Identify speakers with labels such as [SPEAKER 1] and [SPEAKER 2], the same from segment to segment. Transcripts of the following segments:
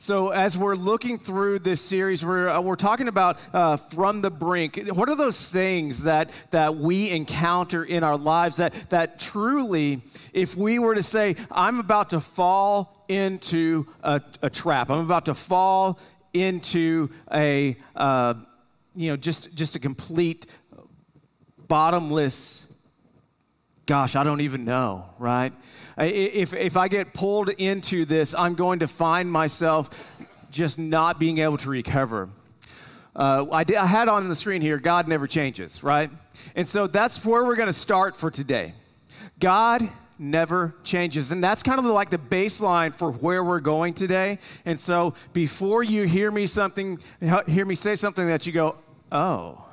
[SPEAKER 1] So, as we're looking through this series, we're, uh, we're talking about uh, from the brink. What are those things that, that we encounter in our lives that, that truly, if we were to say, I'm about to fall into a, a trap, I'm about to fall into a, uh, you know, just, just a complete bottomless, gosh, I don't even know, right? If, if I get pulled into this, I'm going to find myself just not being able to recover. Uh, I, did, I had on the screen here, God never changes, right? And so that's where we're going to start for today. God never changes. And that's kind of like the baseline for where we're going today. And so before you hear me something, hear me say something that you go, oh,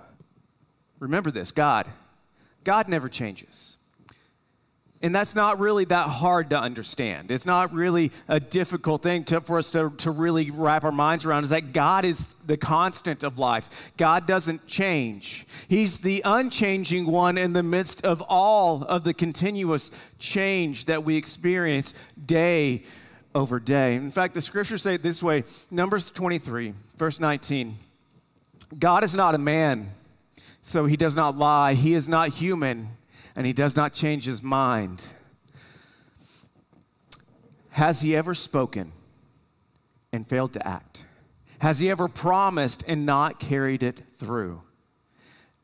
[SPEAKER 1] remember this God, God never changes. And that's not really that hard to understand. It's not really a difficult thing to, for us to, to really wrap our minds around is that God is the constant of life. God doesn't change. He's the unchanging one in the midst of all of the continuous change that we experience day over day. In fact, the scriptures say it this way Numbers 23, verse 19. God is not a man, so he does not lie. He is not human and he does not change his mind. Has he ever spoken and failed to act? Has he ever promised and not carried it through?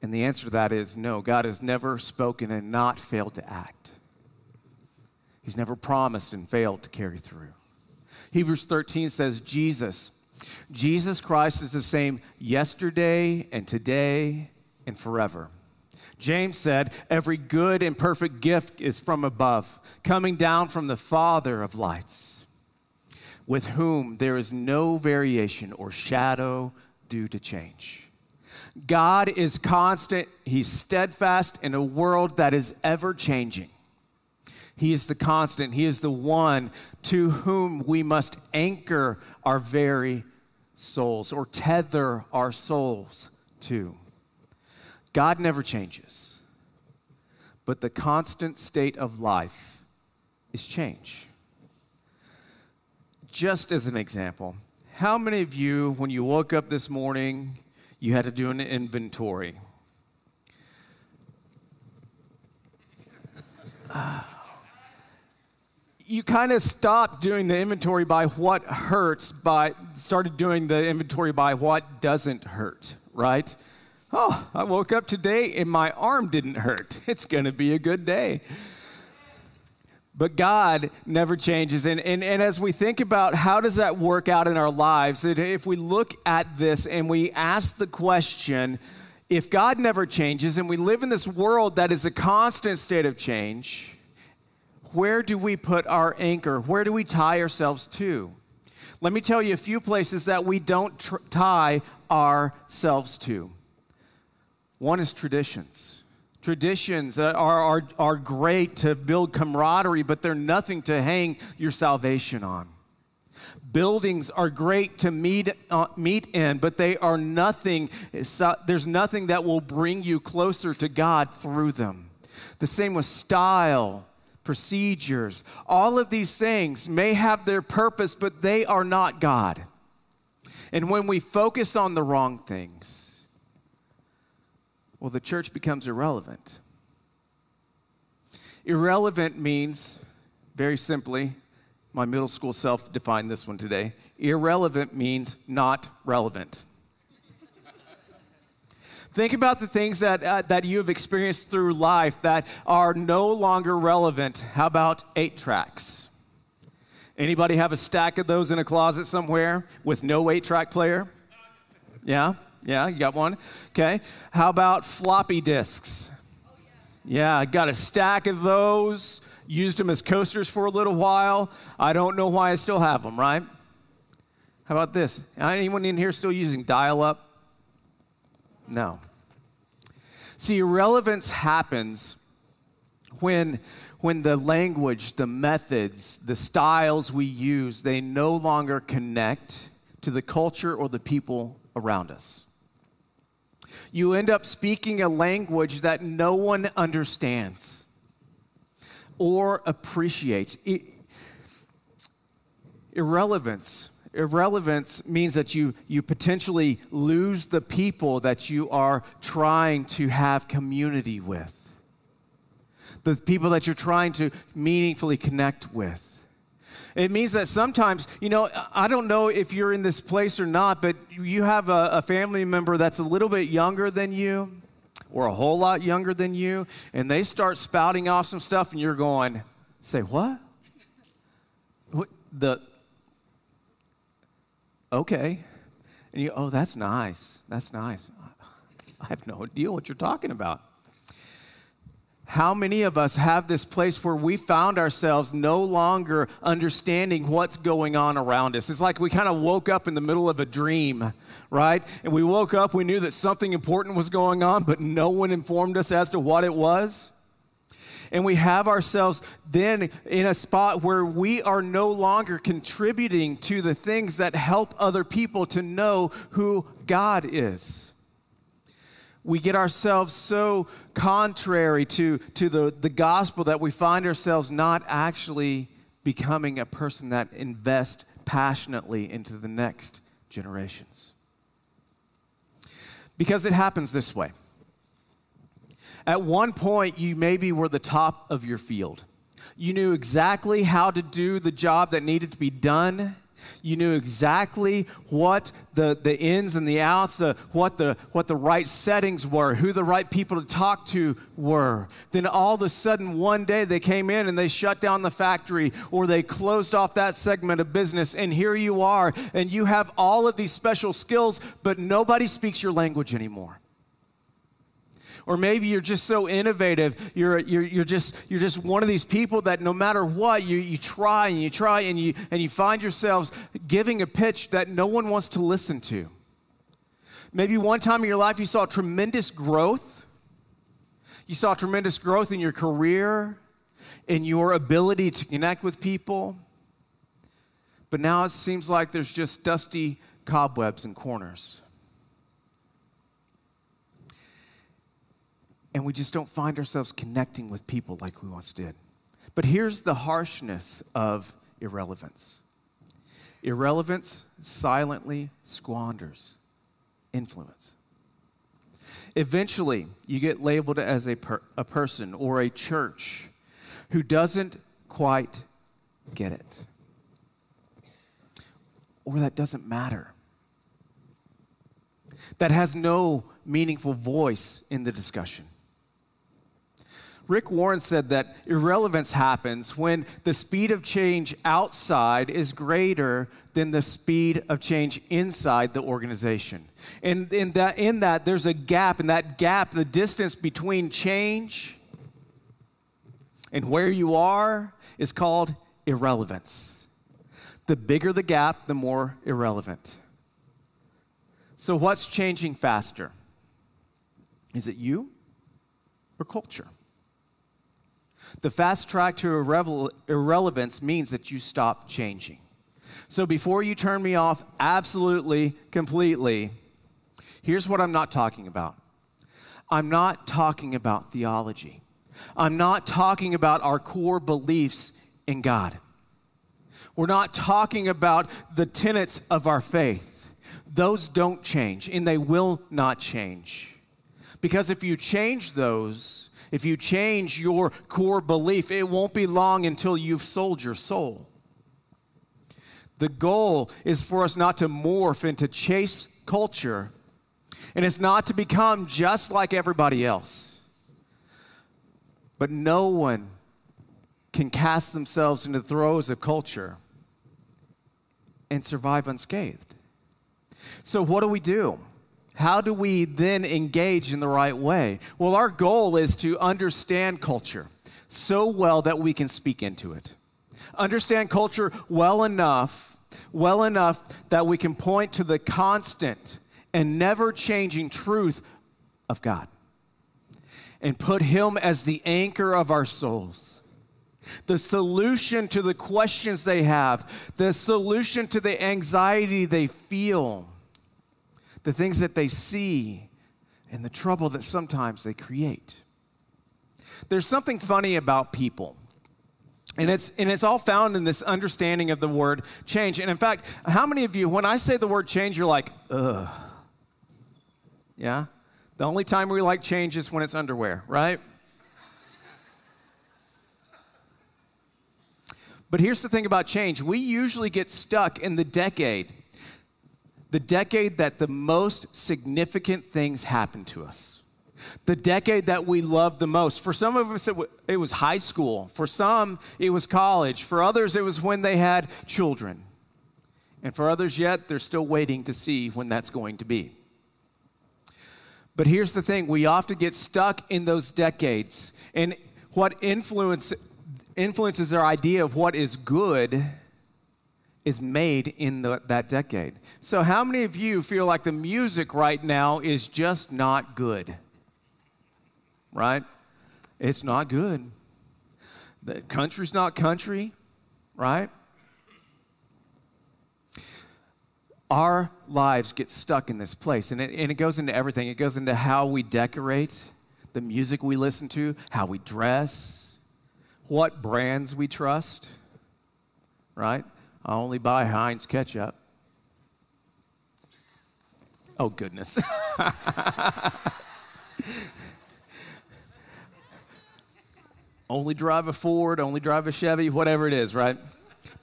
[SPEAKER 1] And the answer to that is no. God has never spoken and not failed to act. He's never promised and failed to carry through. Hebrews 13 says, Jesus, Jesus Christ is the same yesterday and today and forever. James said, Every good and perfect gift is from above, coming down from the Father of lights, with whom there is no variation or shadow due to change. God is constant, He's steadfast in a world that is ever changing. He is the constant, He is the one to whom we must anchor our very souls or tether our souls to. God never changes, but the constant state of life is change. Just as an example, how many of you, when you woke up this morning, you had to do an inventory? you kind of stopped doing the inventory by what hurts, but started doing the inventory by what doesn't hurt, right? Oh, I woke up today and my arm didn't hurt. It's going to be a good day. But God never changes. And, and, and as we think about how does that work out in our lives, if we look at this and we ask the question, if God never changes and we live in this world that is a constant state of change, where do we put our anchor? Where do we tie ourselves to? Let me tell you a few places that we don't tr- tie ourselves to. One is traditions. Traditions are, are, are great to build camaraderie, but they're nothing to hang your salvation on. Buildings are great to meet, uh, meet in, but they are nothing, there's nothing that will bring you closer to God through them. The same with style, procedures. All of these things may have their purpose, but they are not God. And when we focus on the wrong things, well, the church becomes irrelevant. Irrelevant means, very simply, my middle school self defined this one today. Irrelevant means not relevant. Think about the things that, uh, that you have experienced through life that are no longer relevant. How about eight tracks? Anybody have a stack of those in a closet somewhere with no eight track player? Yeah? Yeah, you got one? Okay. How about floppy disks? yeah. I got a stack of those. Used them as coasters for a little while. I don't know why I still have them, right? How about this? Anyone in here still using dial up? No. See, irrelevance happens when, when the language, the methods, the styles we use, they no longer connect to the culture or the people around us you end up speaking a language that no one understands or appreciates. Irrelevance irrelevance means that you, you potentially lose the people that you are trying to have community with, the people that you're trying to meaningfully connect with. It means that sometimes, you know, I don't know if you're in this place or not, but you have a, a family member that's a little bit younger than you or a whole lot younger than you, and they start spouting off some stuff, and you're going, say, what? what? The, okay. And you, oh, that's nice. That's nice. I have no idea what you're talking about. How many of us have this place where we found ourselves no longer understanding what's going on around us? It's like we kind of woke up in the middle of a dream, right? And we woke up, we knew that something important was going on, but no one informed us as to what it was. And we have ourselves then in a spot where we are no longer contributing to the things that help other people to know who God is we get ourselves so contrary to, to the, the gospel that we find ourselves not actually becoming a person that invests passionately into the next generations. Because it happens this way. At one point, you maybe were the top of your field. You knew exactly how to do the job that needed to be done you knew exactly what the, the ins and the outs, the, what, the, what the right settings were, who the right people to talk to were. Then all of a sudden, one day they came in and they shut down the factory or they closed off that segment of business. And here you are, and you have all of these special skills, but nobody speaks your language anymore. Or maybe you're just so innovative. You're, you're, you're, just, you're just one of these people that no matter what, you, you try and you try and you, and you find yourselves giving a pitch that no one wants to listen to. Maybe one time in your life you saw tremendous growth. You saw tremendous growth in your career, in your ability to connect with people. But now it seems like there's just dusty cobwebs and corners. And we just don't find ourselves connecting with people like we once did. But here's the harshness of irrelevance irrelevance silently squanders influence. Eventually, you get labeled as a, per, a person or a church who doesn't quite get it, or that doesn't matter, that has no meaningful voice in the discussion. Rick Warren said that irrelevance happens when the speed of change outside is greater than the speed of change inside the organization. And in that, in that there's a gap, and that gap, the distance between change and where you are, is called irrelevance. The bigger the gap, the more irrelevant. So, what's changing faster? Is it you or culture? The fast track to irrelevance means that you stop changing. So before you turn me off absolutely, completely, here's what I'm not talking about I'm not talking about theology, I'm not talking about our core beliefs in God. We're not talking about the tenets of our faith. Those don't change, and they will not change. Because if you change those, if you change your core belief, it won't be long until you've sold your soul. The goal is for us not to morph and to chase culture, and it's not to become just like everybody else. But no one can cast themselves into the throes of culture and survive unscathed. So, what do we do? How do we then engage in the right way? Well, our goal is to understand culture so well that we can speak into it. Understand culture well enough, well enough that we can point to the constant and never changing truth of God and put Him as the anchor of our souls. The solution to the questions they have, the solution to the anxiety they feel the things that they see, and the trouble that sometimes they create. There's something funny about people. And it's, and it's all found in this understanding of the word change. And in fact, how many of you, when I say the word change, you're like, ugh? Yeah? The only time we like change is when it's underwear, right? But here's the thing about change we usually get stuck in the decade, the decade that the most significant things happened to us. The decade that we loved the most. For some of us, it, it was high school. For some, it was college. For others, it was when they had children. And for others, yet, they're still waiting to see when that's going to be. But here's the thing we often get stuck in those decades. And what influence influences our idea of what is good is made in the, that decade. So, how many of you feel like the music right now is just not good? Right? It's not good. The country's not country, right? Our lives get stuck in this place, and it, and it goes into everything. It goes into how we decorate, the music we listen to, how we dress, what brands we trust, right? I only buy Heinz ketchup. Oh, goodness. only drive a Ford, only drive a Chevy, whatever it is, right?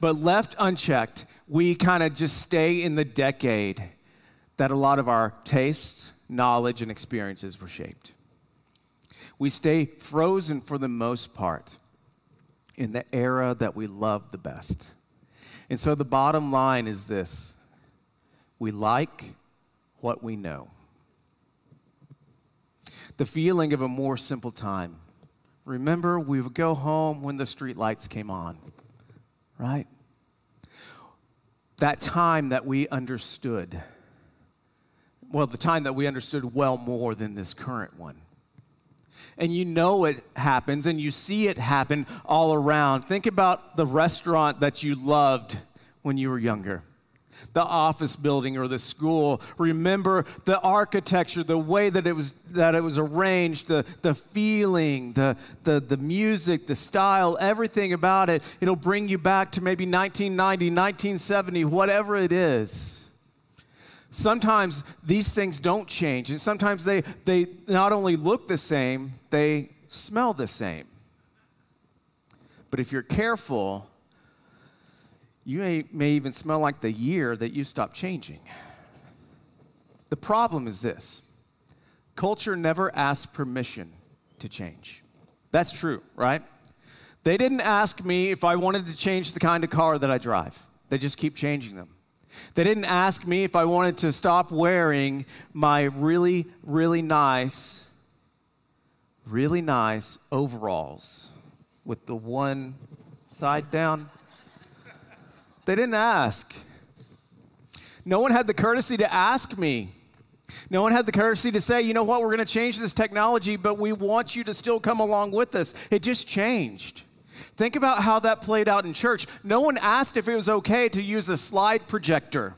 [SPEAKER 1] But left unchecked, we kind of just stay in the decade that a lot of our tastes, knowledge, and experiences were shaped. We stay frozen for the most part in the era that we love the best. And so the bottom line is this we like what we know. The feeling of a more simple time. Remember, we would go home when the street lights came on, right? That time that we understood. Well, the time that we understood well more than this current one and you know it happens and you see it happen all around. Think about the restaurant that you loved when you were younger the office building or the school. Remember the architecture, the way that it was that it was arranged, the, the feeling, the, the, the music, the style, everything about it. It'll bring you back to maybe 1990, 1970, whatever it is sometimes these things don't change, and sometimes they, they not only look the same, they smell the same. But if you're careful, you may, may even smell like the year that you stopped changing. The problem is this culture never asks permission to change. That's true, right? They didn't ask me if I wanted to change the kind of car that I drive, they just keep changing them. They didn't ask me if I wanted to stop wearing my really, really nice, really nice overalls with the one side down. They didn't ask. No one had the courtesy to ask me. No one had the courtesy to say, you know what, we're going to change this technology, but we want you to still come along with us. It just changed. Think about how that played out in church. No one asked if it was okay to use a slide projector.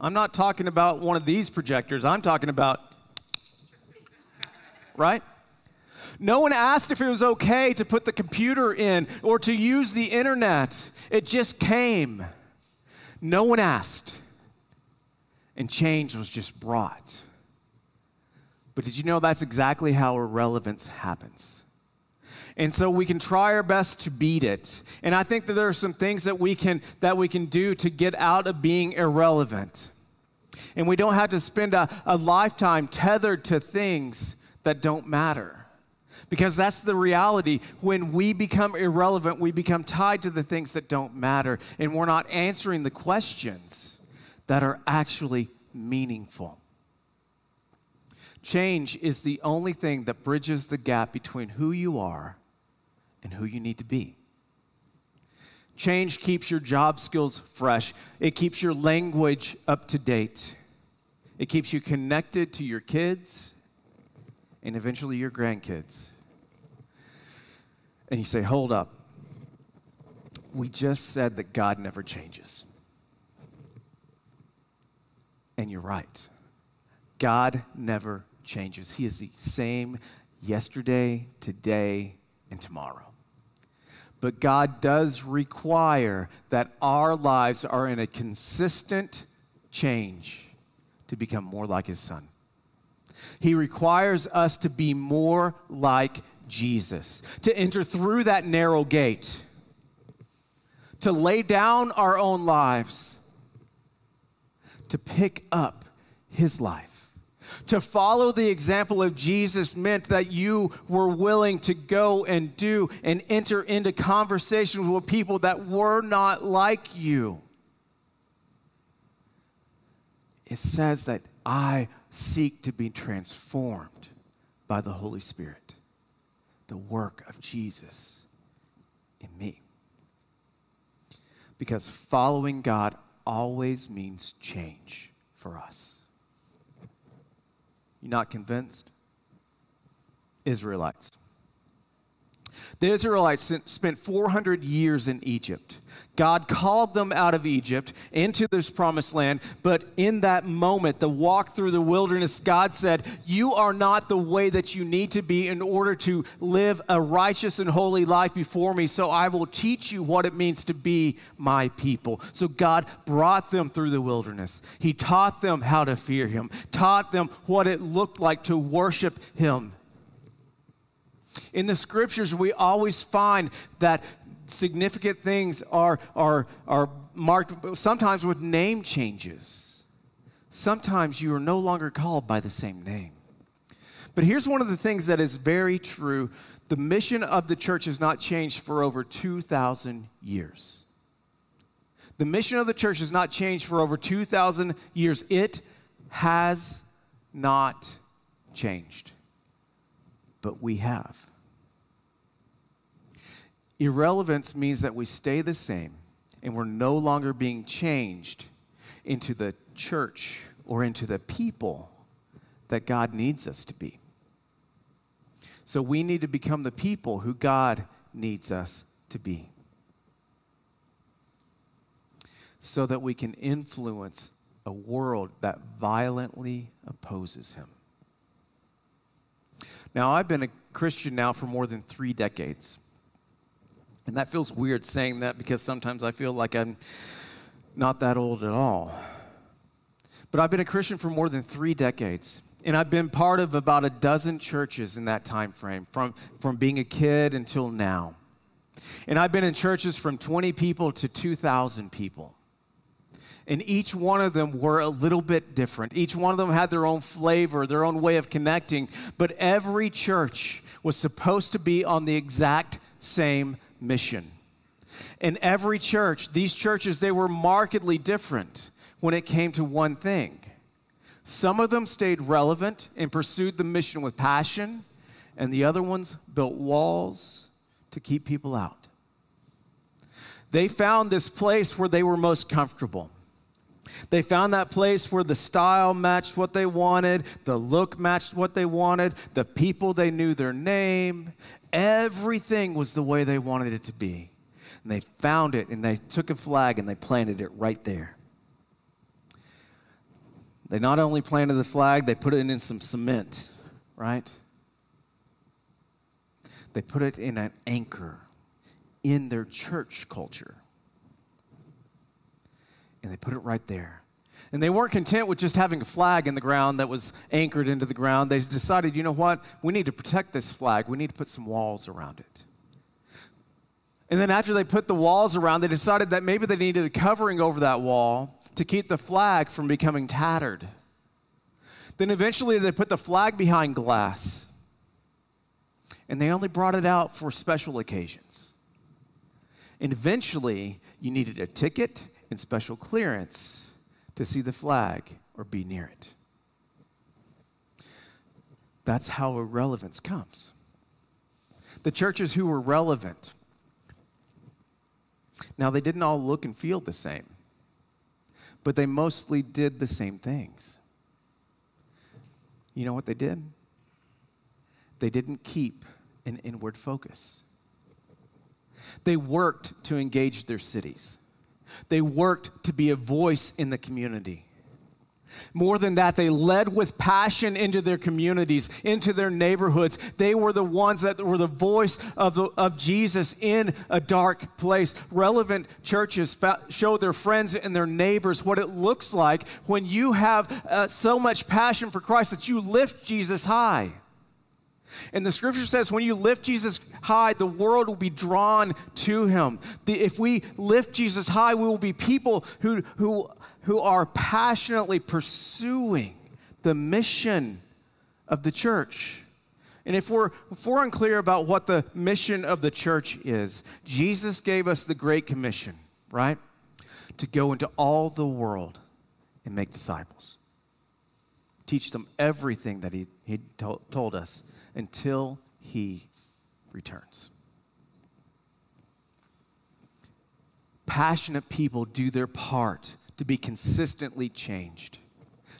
[SPEAKER 1] I'm not talking about one of these projectors, I'm talking about, right? No one asked if it was okay to put the computer in or to use the internet. It just came. No one asked. And change was just brought. But did you know that's exactly how irrelevance happens? And so we can try our best to beat it. And I think that there are some things that we can that we can do to get out of being irrelevant. And we don't have to spend a, a lifetime tethered to things that don't matter. Because that's the reality. When we become irrelevant, we become tied to the things that don't matter, and we're not answering the questions that are actually meaningful. Change is the only thing that bridges the gap between who you are and who you need to be. Change keeps your job skills fresh, it keeps your language up to date, it keeps you connected to your kids and eventually your grandkids. And you say, hold up. We just said that God never changes. And you're right. God never changes. He is the same yesterday, today, and tomorrow. But God does require that our lives are in a consistent change to become more like His Son. He requires us to be more like Jesus, to enter through that narrow gate, to lay down our own lives, to pick up His life. To follow the example of Jesus meant that you were willing to go and do and enter into conversations with people that were not like you. It says that I seek to be transformed by the Holy Spirit, the work of Jesus in me. Because following God always means change for us. You not convinced? Israelites. The Israelites spent 400 years in Egypt. God called them out of Egypt into this promised land, but in that moment, the walk through the wilderness, God said, You are not the way that you need to be in order to live a righteous and holy life before me, so I will teach you what it means to be my people. So God brought them through the wilderness. He taught them how to fear Him, taught them what it looked like to worship Him in the scriptures, we always find that significant things are, are, are marked sometimes with name changes. Sometimes you are no longer called by the same name. But here's one of the things that is very true the mission of the church has not changed for over 2,000 years. The mission of the church has not changed for over 2,000 years. It has not changed. But we have. Irrelevance means that we stay the same and we're no longer being changed into the church or into the people that God needs us to be. So we need to become the people who God needs us to be so that we can influence a world that violently opposes him. Now, I've been a Christian now for more than three decades. And that feels weird saying that because sometimes I feel like I'm not that old at all. But I've been a Christian for more than three decades. And I've been part of about a dozen churches in that time frame, from, from being a kid until now. And I've been in churches from 20 people to 2,000 people. And each one of them were a little bit different. Each one of them had their own flavor, their own way of connecting. But every church was supposed to be on the exact same mission. In every church, these churches, they were markedly different when it came to one thing. Some of them stayed relevant and pursued the mission with passion, and the other ones built walls to keep people out. They found this place where they were most comfortable. They found that place where the style matched what they wanted, the look matched what they wanted, the people they knew their name, Everything was the way they wanted it to be. And they found it and they took a flag and they planted it right there. They not only planted the flag, they put it in some cement, right? They put it in an anchor in their church culture. And they put it right there. And they weren't content with just having a flag in the ground that was anchored into the ground. They decided, you know what? We need to protect this flag. We need to put some walls around it. And then after they put the walls around, they decided that maybe they needed a covering over that wall to keep the flag from becoming tattered. Then eventually they put the flag behind glass. And they only brought it out for special occasions. And eventually you needed a ticket special clearance to see the flag or be near it. That's how irrelevance comes. The churches who were relevant, now they didn't all look and feel the same, but they mostly did the same things. You know what they did? They didn't keep an inward focus. They worked to engage their cities. They worked to be a voice in the community. More than that, they led with passion into their communities, into their neighborhoods. They were the ones that were the voice of, the, of Jesus in a dark place. Relevant churches show their friends and their neighbors what it looks like when you have uh, so much passion for Christ that you lift Jesus high. And the scripture says when you lift Jesus high, the world will be drawn to him. The, if we lift Jesus high, we will be people who, who who are passionately pursuing the mission of the church. And if we're, if we're unclear about what the mission of the church is, Jesus gave us the Great Commission, right? To go into all the world and make disciples. Teach them everything that He, he to- told us until He returns. Passionate people do their part to be consistently changed,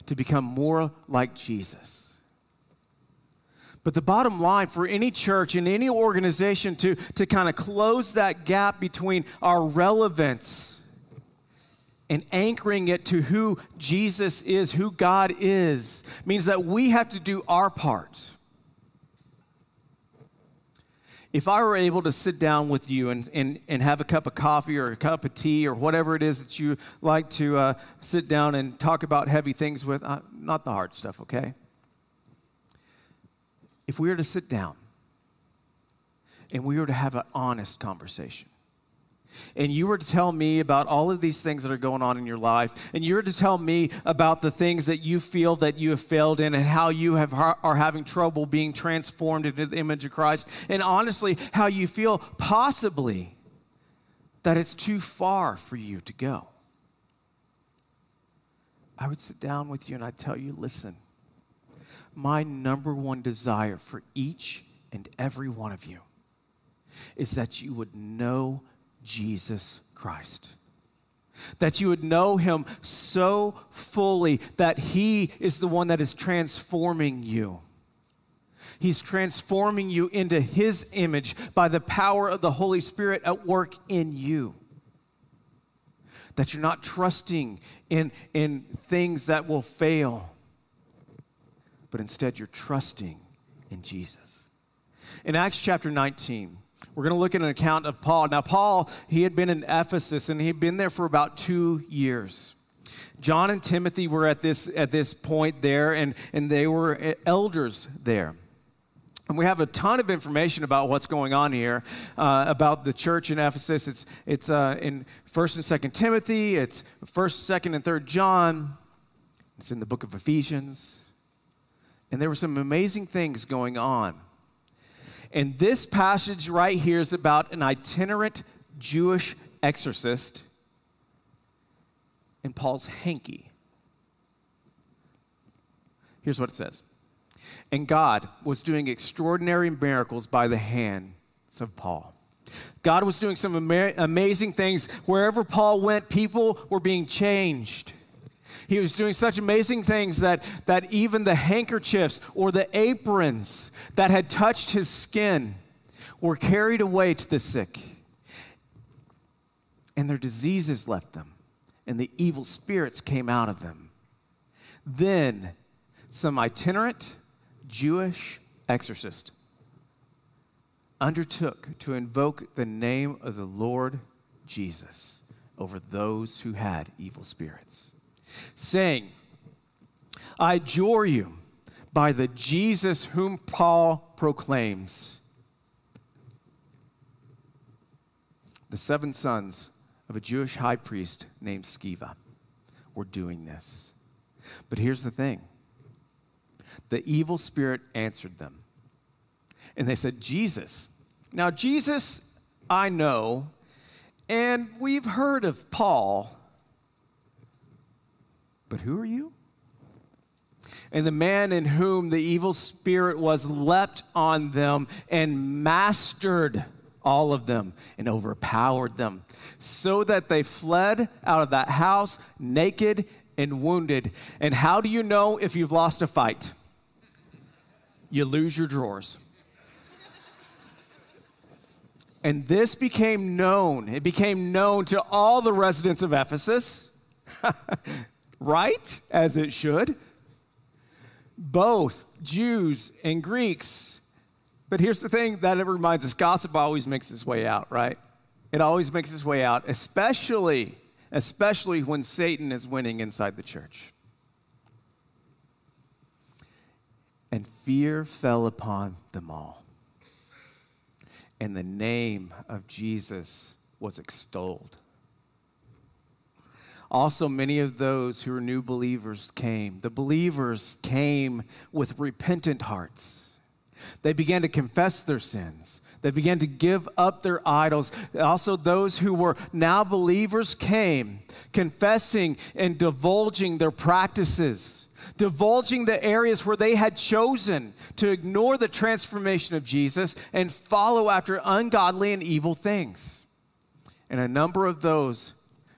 [SPEAKER 1] to become more like Jesus. But the bottom line for any church and any organization to, to kind of close that gap between our relevance and anchoring it to who Jesus is, who God is, means that we have to do our part if I were able to sit down with you and, and, and have a cup of coffee or a cup of tea or whatever it is that you like to uh, sit down and talk about heavy things with, uh, not the hard stuff, okay? If we were to sit down and we were to have an honest conversation, and you were to tell me about all of these things that are going on in your life, and you were to tell me about the things that you feel that you have failed in and how you have, are having trouble being transformed into the image of Christ, and honestly, how you feel possibly that it's too far for you to go. I would sit down with you and I'd tell you, listen, my number one desire for each and every one of you is that you would know Jesus Christ. That you would know him so fully that he is the one that is transforming you. He's transforming you into his image by the power of the Holy Spirit at work in you. That you're not trusting in, in things that will fail, but instead you're trusting in Jesus. In Acts chapter 19, we're going to look at an account of Paul. Now, Paul, he had been in Ephesus and he'd been there for about two years. John and Timothy were at this, at this point there, and, and they were elders there. And we have a ton of information about what's going on here, uh, about the church in Ephesus. It's, it's uh, in 1st and 2nd Timothy, it's 1st, 2nd, and 3rd John, it's in the book of Ephesians. And there were some amazing things going on. And this passage right here is about an itinerant Jewish exorcist and Paul's hanky. Here's what it says And God was doing extraordinary miracles by the hands of Paul. God was doing some ama- amazing things. Wherever Paul went, people were being changed. He was doing such amazing things that, that even the handkerchiefs or the aprons that had touched his skin were carried away to the sick. And their diseases left them, and the evil spirits came out of them. Then some itinerant Jewish exorcist undertook to invoke the name of the Lord Jesus over those who had evil spirits saying, I adjure you by the Jesus whom Paul proclaims. The seven sons of a Jewish high priest named Sceva were doing this. But here's the thing the evil spirit answered them. And they said, Jesus. Now, Jesus, I know, and we've heard of Paul but who are you? And the man in whom the evil spirit was leapt on them and mastered all of them and overpowered them, so that they fled out of that house naked and wounded. And how do you know if you've lost a fight? You lose your drawers. And this became known. It became known to all the residents of Ephesus. right? As it should. Both Jews and Greeks. But here's the thing that it reminds us gossip always makes its way out, right? It always makes its way out, especially, especially when Satan is winning inside the church. And fear fell upon them all. And the name of Jesus was extolled. Also, many of those who were new believers came. The believers came with repentant hearts. They began to confess their sins. They began to give up their idols. Also, those who were now believers came, confessing and divulging their practices, divulging the areas where they had chosen to ignore the transformation of Jesus and follow after ungodly and evil things. And a number of those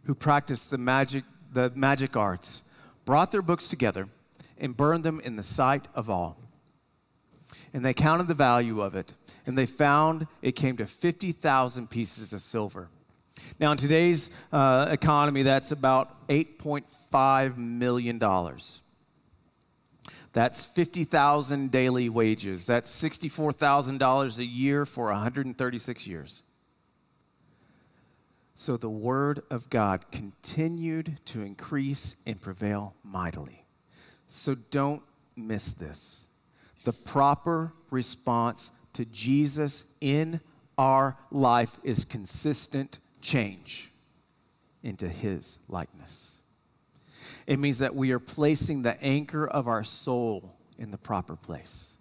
[SPEAKER 1] who practiced the magic, the magic arts brought their books together and burned them in the sight of all. And they counted the value of it, and they found it came to 50,000 pieces of silver. Now, in today's uh, economy, that's about $8.5 million. That's 50,000 daily wages. That's $64,000 a year for 136 years. So the word of God continued to increase and prevail mightily. So don't miss this. The proper response to Jesus in our life is consistent change into his likeness. It means that we are placing the anchor of our soul in the proper place,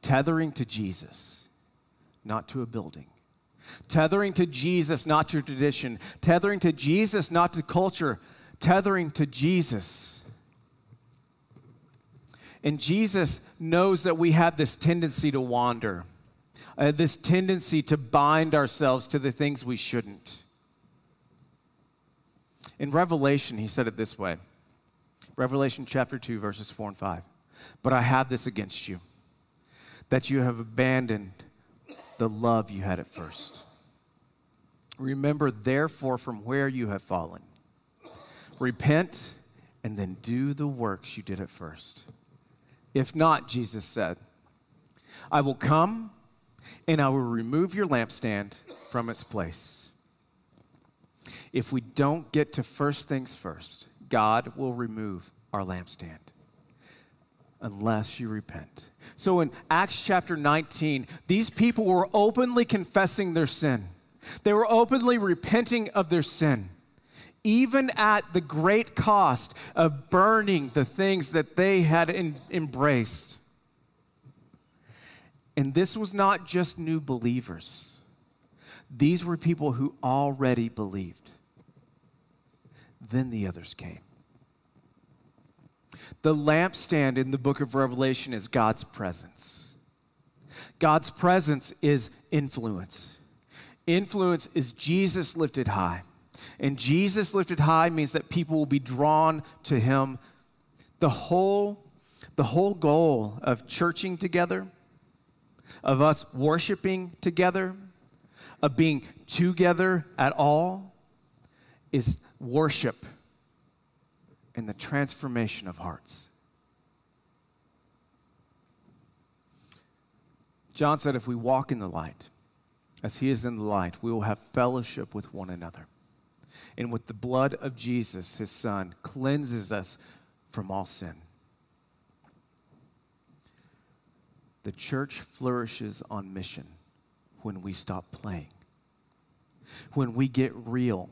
[SPEAKER 1] tethering to Jesus, not to a building Tethering to Jesus, not to tradition. Tethering to Jesus, not to culture. Tethering to Jesus. And Jesus knows that we have this tendency to wander, uh, this tendency to bind ourselves to the things we shouldn't. In Revelation, he said it this way Revelation chapter 2, verses 4 and 5. But I have this against you, that you have abandoned the love you had at first. Remember, therefore, from where you have fallen. Repent and then do the works you did at first. If not, Jesus said, I will come and I will remove your lampstand from its place. If we don't get to first things first, God will remove our lampstand unless you repent. So in Acts chapter 19, these people were openly confessing their sin. They were openly repenting of their sin, even at the great cost of burning the things that they had in, embraced. And this was not just new believers, these were people who already believed. Then the others came. The lampstand in the book of Revelation is God's presence. God's presence is influence. Influence is Jesus lifted high. And Jesus lifted high means that people will be drawn to him. The whole, the whole goal of churching together, of us worshiping together, of being together at all, is worship in the transformation of hearts. John said, if we walk in the light, as he is in the light, we will have fellowship with one another. And with the blood of Jesus, his son, cleanses us from all sin. The church flourishes on mission when we stop playing, when we get real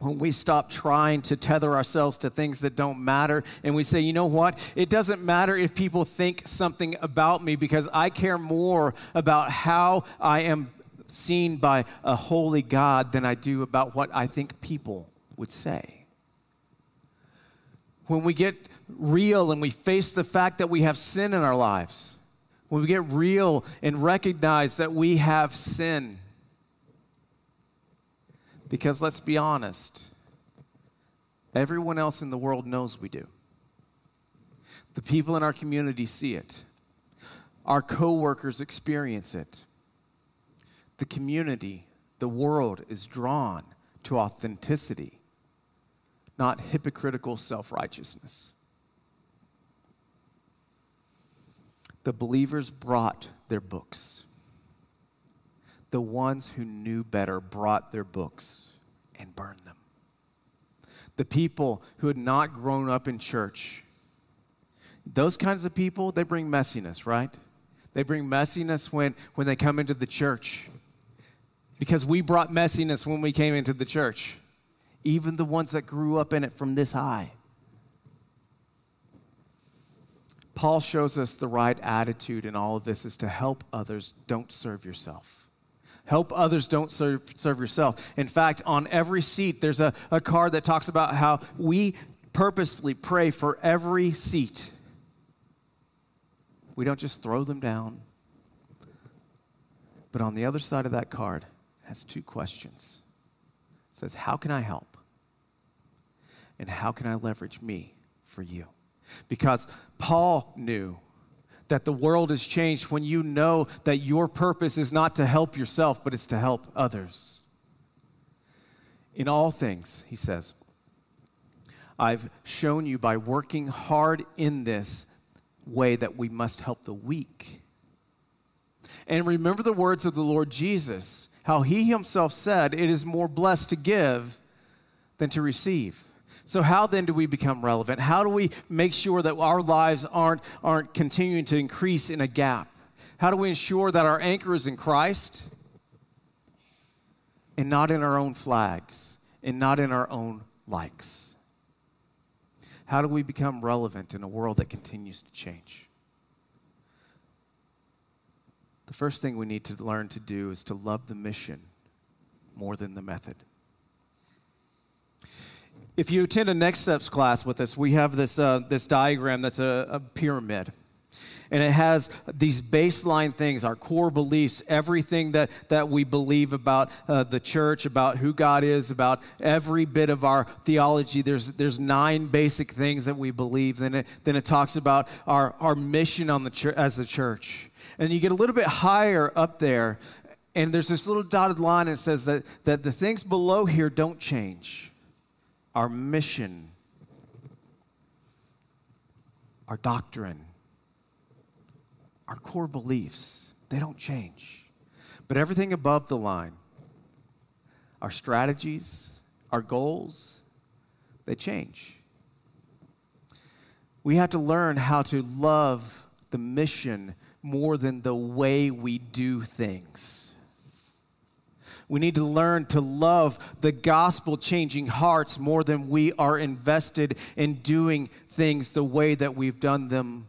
[SPEAKER 1] when we stop trying to tether ourselves to things that don't matter and we say, you know what? It doesn't matter if people think something about me because I care more about how I am seen by a holy God than I do about what I think people would say. When we get real and we face the fact that we have sin in our lives, when we get real and recognize that we have sin, because let's be honest, everyone else in the world knows we do. The people in our community see it. Our coworkers experience it. The community, the world is drawn to authenticity, not hypocritical self righteousness. The believers brought their books. The ones who knew better brought their books and burned them. The people who had not grown up in church, those kinds of people, they bring messiness, right? They bring messiness when, when they come into the church. Because we brought messiness when we came into the church, even the ones that grew up in it from this high. Paul shows us the right attitude in all of this is to help others, don't serve yourself. Help others, don't serve, serve yourself. In fact, on every seat, there's a, a card that talks about how we purposefully pray for every seat. We don't just throw them down. But on the other side of that card has two questions. It says, How can I help? And how can I leverage me for you? Because Paul knew that the world has changed when you know that your purpose is not to help yourself, but it's to help others. In all things, he says, I've shown you by working hard in this way that we must help the weak. And remember the words of the Lord Jesus, how he himself said, It is more blessed to give than to receive. So, how then do we become relevant? How do we make sure that our lives aren't, aren't continuing to increase in a gap? How do we ensure that our anchor is in Christ and not in our own flags and not in our own likes? How do we become relevant in a world that continues to change? The first thing we need to learn to do is to love the mission more than the method. If you attend a Next Steps class with us, we have this, uh, this diagram that's a, a pyramid. And it has these baseline things, our core beliefs, everything that, that we believe about uh, the church, about who God is, about every bit of our theology. There's, there's nine basic things that we believe. Then it, then it talks about our, our mission on the ch- as a church. And you get a little bit higher up there, and there's this little dotted line that says that, that the things below here don't change our mission, our doctrine, our core beliefs, they don't change. But everything above the line, our strategies, our goals, they change. We have to learn how to love the mission more than the way we do things. We need to learn to love the gospel changing hearts more than we are invested in doing things the way that we've done them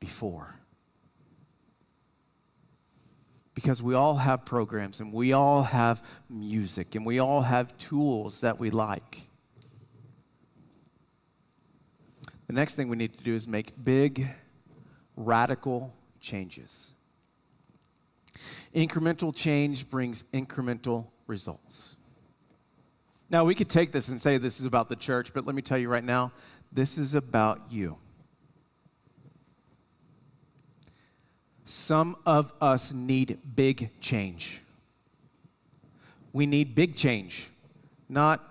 [SPEAKER 1] before. Because we all have programs and we all have music and we all have tools that we like. The next thing we need to do is make big, radical changes. Incremental change brings incremental results. Now, we could take this and say this is about the church, but let me tell you right now, this is about you. Some of us need big change. We need big change, not,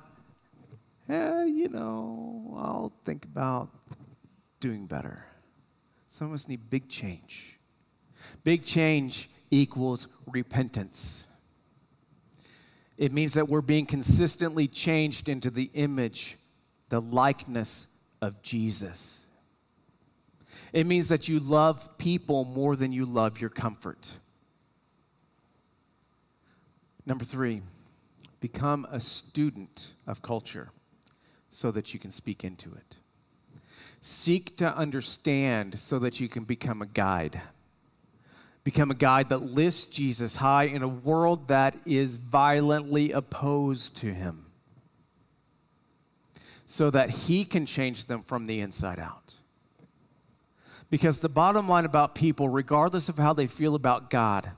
[SPEAKER 1] eh, you know, I'll think about doing better. Some of us need big change. Big change equals repentance. It means that we're being consistently changed into the image, the likeness of Jesus. It means that you love people more than you love your comfort. Number three, become a student of culture so that you can speak into it. Seek to understand so that you can become a guide become a guide that lifts Jesus high in a world that is violently opposed to him so that he can change them from the inside out. Because the bottom line about people, regardless of how they feel about God,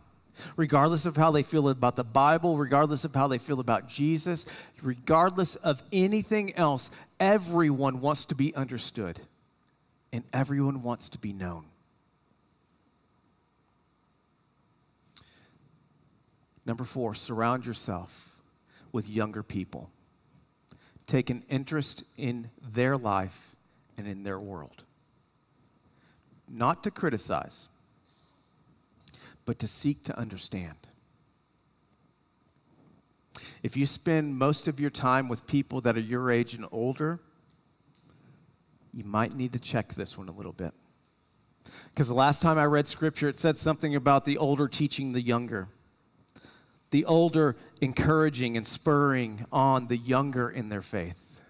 [SPEAKER 1] regardless of how they feel about the Bible, regardless of how they feel about Jesus, regardless of anything else, everyone wants to be understood and everyone wants to be known. Number four, surround yourself with younger people. take an interest in their life and in their world. Not to criticize, but to seek to understand. If you spend most of your time with people that are your age and older, you might need to check this one a little bit. Because the last time I read scripture, it said something about the older teaching the younger, the older encouraging and spurring on the younger in their faith.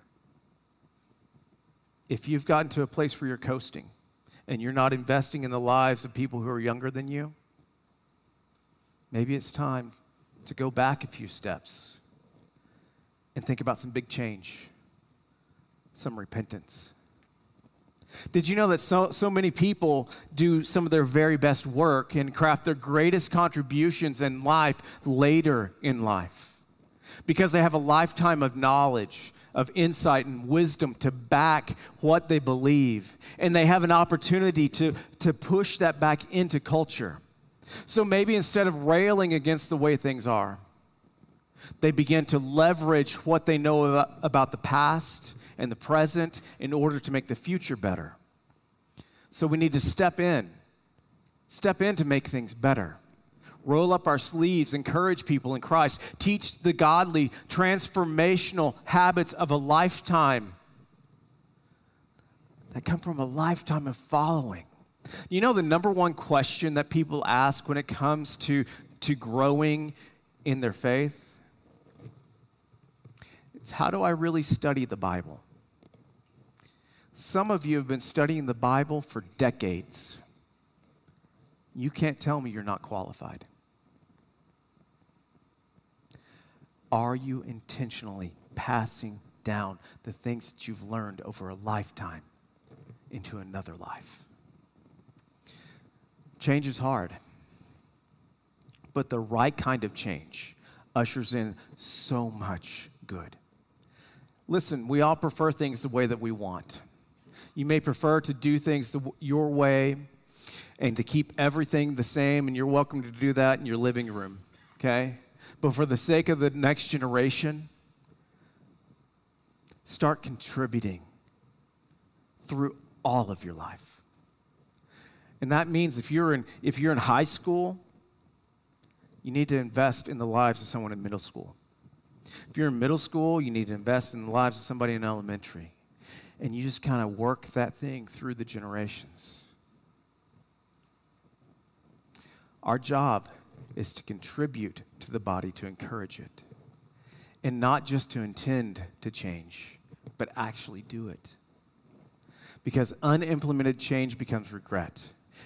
[SPEAKER 1] If you've gotten to a place where you're coasting and you're not investing in the lives of people who are younger than you, maybe it's time to go back a few steps and think about some big change, some repentance. Did you know that so, so many people do some of their very best work and craft their greatest contributions in life later in life? Because they have a lifetime of knowledge, of insight, and wisdom to back what they believe. And they have an opportunity to, to push that back into culture. So maybe instead of railing against the way things are, they begin to leverage what they know about, about the past and the present in order to make the future better. So we need to step in, step in to make things better. Roll up our sleeves, encourage people in Christ, teach the godly, transformational habits of a lifetime that come from a lifetime of following. You know, the number one question that people ask when it comes to, to growing in their faith? It's how do I really study the Bible? Some of you have been studying the Bible for decades. You can't tell me you're not qualified. Are you intentionally passing down the things that you've learned over a lifetime into another life? Change is hard, but the right kind of change ushers in so much good. Listen, we all prefer things the way that we want. You may prefer to do things the, your way and to keep everything the same, and you're welcome to do that in your living room, okay? But for the sake of the next generation, start contributing through all of your life. And that means if you're in, if you're in high school, you need to invest in the lives of someone in middle school. If you're in middle school, you need to invest in the lives of somebody in elementary and you just kind of work that thing through the generations. Our job is to contribute to the body to encourage it, and not just to intend to change, but actually do it. Because unimplemented change becomes regret.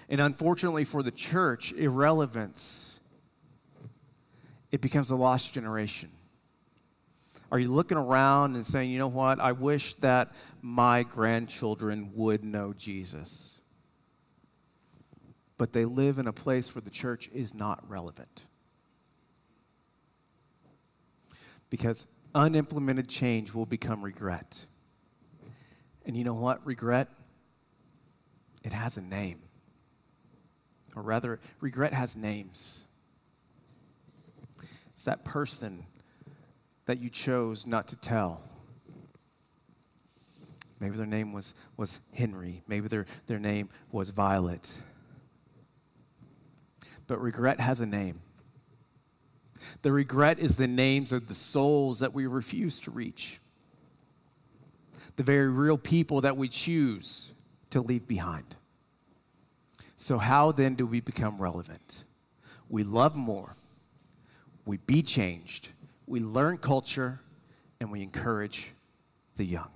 [SPEAKER 1] And unfortunately for the church, irrelevance, it becomes a lost generation. Are you looking around and saying, you know what, I wish that my grandchildren would know Jesus? But they live in a place where the church is not relevant. Because unimplemented change will become regret. And you know what? Regret, it has a name. Or rather, regret has names. It's that person that you chose not to tell. Maybe their name was, was Henry. Maybe their, their name was Violet. But regret has a name. The regret is the names of the souls that we refuse to reach, the very real people that we choose to leave behind. So, how then do we become relevant? We love more, we be changed, we learn culture, and we encourage the young.